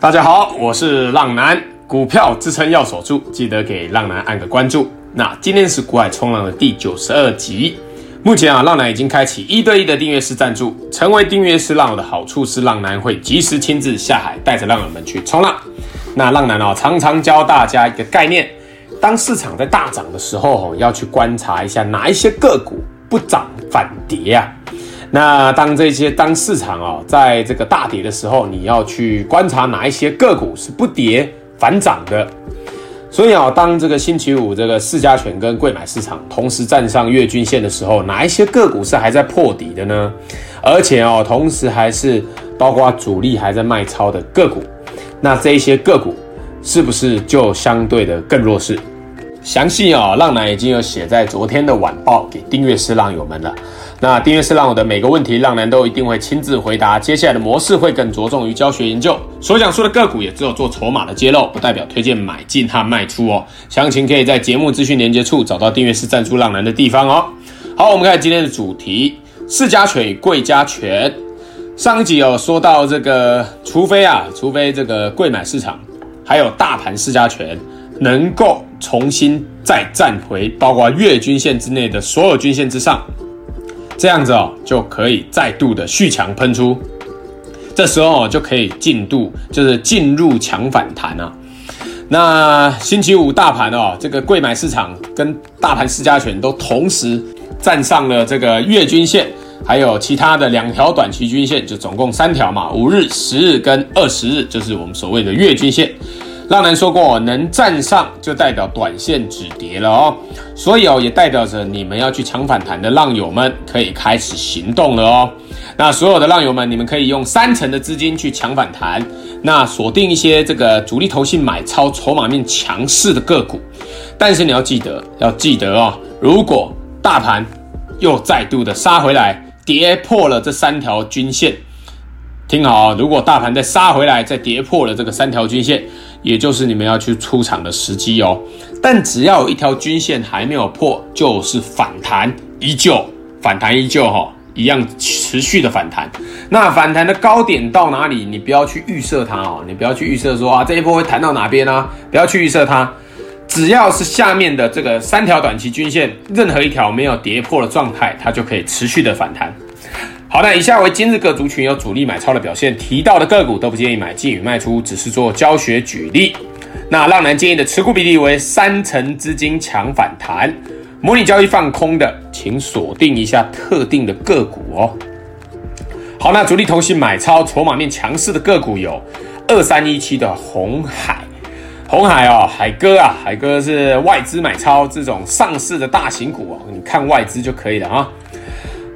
大家好，我是浪男，股票支撑要守住，记得给浪男按个关注。那今天是股海冲浪的第九十二集。目前啊，浪男已经开启一对一的订阅式赞助。成为订阅式浪友的好处是，浪男会及时亲自下海，带着浪友们去冲浪。那浪男啊，常常教大家一个概念：当市场在大涨的时候，要去观察一下哪一些个股不涨反跌啊。那当这些当市场啊，在这个大跌的时候，你要去观察哪一些个股是不跌反涨的。所以啊，当这个星期五这个四家权跟贵买市场同时站上月均线的时候，哪一些个股是还在破底的呢？而且哦，同时还是包括主力还在卖超的个股，那这一些个股是不是就相对的更弱势？详细啊，浪男已经有写在昨天的晚报给订阅式浪友们了。那订阅是浪友的每个问题，浪男都一定会亲自回答。接下来的模式会更着重于教学研究，所讲述的个股也只有做筹码的揭露，不代表推荐买进和卖出哦。详情可以在节目资讯连接处找到订阅是赞助浪男的地方哦。好，我们看今天的主题：四家权与柜加权。上一集有说到这个，除非啊，除非这个贵买市场还有大盘四家权能够。重新再站回包括月均线之内的所有均线之上，这样子哦，就可以再度的续强喷出，这时候就可以进度就是进入强反弹啊。那星期五大盘哦，这个贵买市场跟大盘市加权都同时站上了这个月均线，还有其他的两条短期均线，就总共三条嘛，五日、十日跟二十日，就是我们所谓的月均线。浪人说过，能站上就代表短线止跌了哦，所以哦，也代表着你们要去抢反弹的浪友们可以开始行动了哦。那所有的浪友们，你们可以用三成的资金去抢反弹，那锁定一些这个主力投信买超、筹码面强势的个股。但是你要记得，要记得哦，如果大盘又再度的杀回来，跌破了这三条均线，听好，如果大盘再杀回来，再跌破了这个三条均线。也就是你们要去出场的时机哦，但只要有一条均线还没有破，就是反弹依旧，反弹依旧哈、一样持续的反弹。那反弹的高点到哪里？你不要去预设它哦，你不要去预设说啊这一波会弹到哪边呢、啊？不要去预设它，只要是下面的这个三条短期均线，任何一条没有跌破的状态，它就可以持续的反弹。好的，以下为今日各族群有主力买超的表现，提到的个股都不建议买进与卖出，只是做教学举例。那浪男建议的持股比例为三成资金抢反弹，模拟交易放空的，请锁定一下特定的个股哦。好，那主力投信买超筹码面强势的个股有二三一七的红海，红海哦，海哥啊，海哥是外资买超这种上市的大型股哦，你看外资就可以了啊。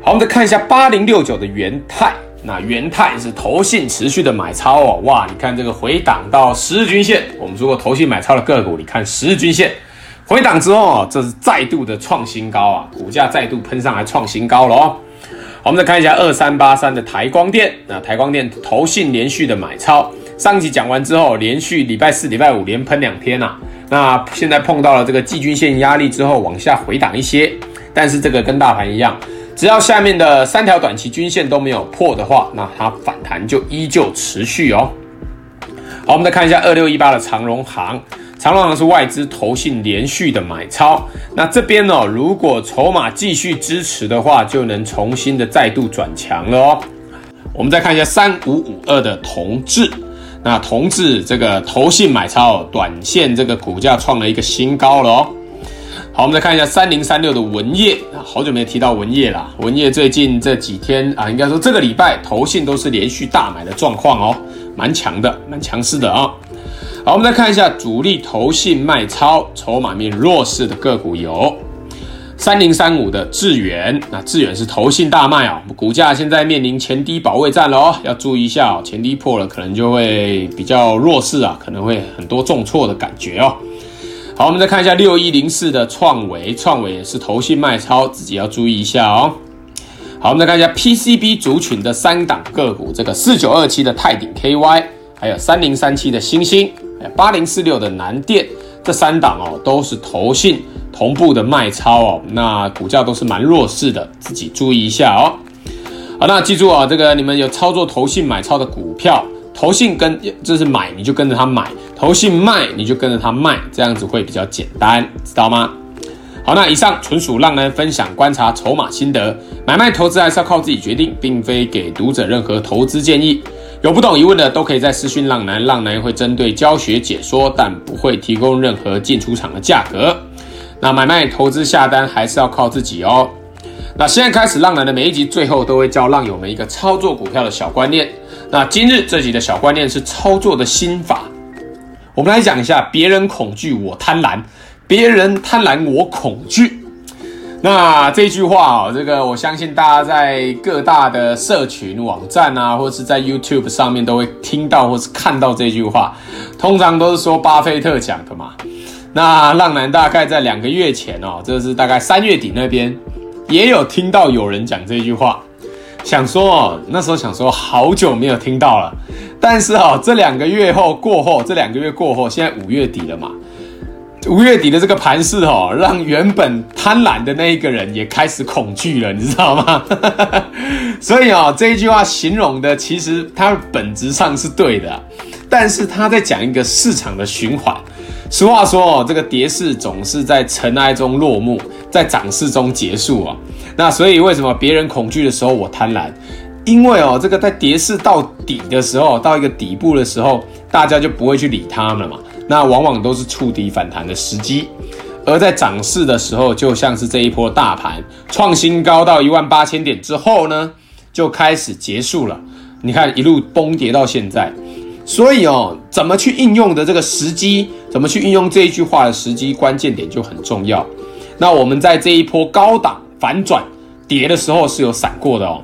好，我们再看一下八零六九的元泰，那元泰是投信持续的买超哦，哇，你看这个回档到十日均线，我们如果投信买超的个股，你看十日均线。回档之后哦，这是再度的创新高啊，股价再度喷上来创新高了哦。我们再看一下二三八三的台光电，那台光电投信连续的买超，上集讲完之后，连续礼拜四、礼拜五连喷两天呐、啊，那现在碰到了这个季均线压力之后，往下回档一些，但是这个跟大盘一样。只要下面的三条短期均线都没有破的话，那它反弹就依旧持续哦。好，我们再看一下二六一八的长荣行，长荣行是外资投信连续的买超，那这边呢、哦，如果筹码继续支持的话，就能重新的再度转强了哦。我们再看一下三五五二的同志，那同志这个投信买超，短线这个股价创了一个新高了哦。好，我们再看一下三零三六的文业，好久没提到文业了。文业最近这几天啊，应该说这个礼拜投信都是连续大买的状况哦，蛮强的，蛮强势的啊、好，我们再看一下主力投信卖超、筹码面弱势的个股有三零三五的智远，那智远是投信大卖啊、哦，股价现在面临前低保卫战了哦，要注意一下哦，前低破了可能就会比较弱势啊，可能会很多重挫的感觉哦。好，我们再看一下六一零四的创维，创维也是投信卖超，自己要注意一下哦。好，我们再看一下 PCB 族群的三档个股，这个四九二七的泰鼎 KY，还有三零三七的星星，还有八零四六的南电，这三档哦都是投信同步的卖超哦，那股价都是蛮弱势的，自己注意一下哦。好，那记住啊、哦，这个你们有操作投信买超的股票。投信跟就是买你就跟着他买，投信卖你就跟着他卖，这样子会比较简单，知道吗？好，那以上纯属浪男分享观察筹码心得，买卖投资还是要靠自己决定，并非给读者任何投资建议。有不懂疑问的都可以在私讯浪男，浪男会针对教学解说，但不会提供任何进出场的价格。那买卖投资下单还是要靠自己哦。那现在开始，浪男的每一集最后都会教浪友们一个操作股票的小观念。那今日这集的小观念是操作的心法，我们来讲一下：别人恐惧，我贪婪。别人贪婪，我恐惧。那这句话啊，这个我相信大家在各大的社群网站啊，或是在 YouTube 上面都会听到或是看到这句话。通常都是说巴菲特讲的嘛。那浪男大概在两个月前哦，这是大概三月底那边也有听到有人讲这句话。想说哦，那时候想说好久没有听到了，但是哦，这两个月后过后，这两个月过后，现在五月底了嘛。五月底的这个盘势哦，让原本贪婪的那一个人也开始恐惧了，你知道吗？所以哦，这一句话形容的其实它本质上是对的，但是他在讲一个市场的循环。俗话说哦，这个跌势总是在尘埃中落幕，在涨势中结束啊。那所以为什么别人恐惧的时候我贪婪？因为哦，这个在跌势到底的时候，到一个底部的时候，大家就不会去理他们了嘛。那往往都是触底反弹的时机，而在涨势的时候，就像是这一波大盘创新高到一万八千点之后呢，就开始结束了。你看一路崩跌到现在，所以哦，怎么去应用的这个时机，怎么去运用这一句话的时机，关键点就很重要。那我们在这一波高档反转跌的时候是有闪过的哦。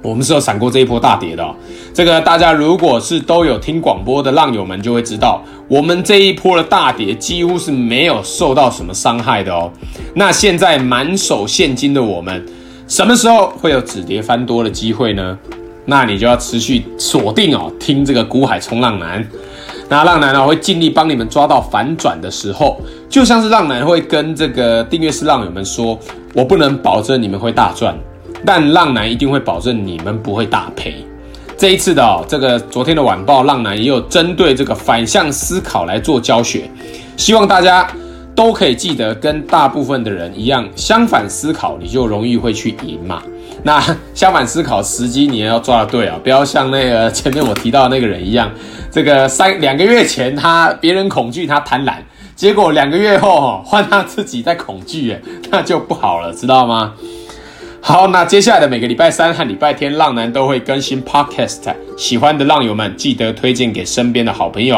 我们是有闪过这一波大跌的哦，这个大家如果是都有听广播的浪友们就会知道，我们这一波的大跌几乎是没有受到什么伤害的哦。那现在满手现金的我们，什么时候会有止跌翻多的机会呢？那你就要持续锁定哦，听这个股海冲浪男。那浪男呢会尽力帮你们抓到反转的时候，就像是浪男会跟这个订阅式浪友们说，我不能保证你们会大赚。但浪男一定会保证你们不会大赔。这一次的哦，这个昨天的晚报，浪男也有针对这个反向思考来做教学，希望大家都可以记得，跟大部分的人一样，相反思考，你就容易会去赢嘛。那相反思考时机你也要抓得对啊，不要像那个前面我提到的那个人一样，这个三两个月前他别人恐惧他贪婪，结果两个月后哈换他自己在恐惧，那就不好了，知道吗？好，那接下来的每个礼拜三和礼拜天，浪男都会更新 Podcast。喜欢的浪友们，记得推荐给身边的好朋友。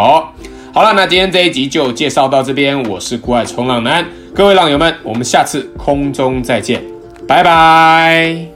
好了，那今天这一集就介绍到这边。我是股海冲浪男，各位浪友们，我们下次空中再见，拜拜。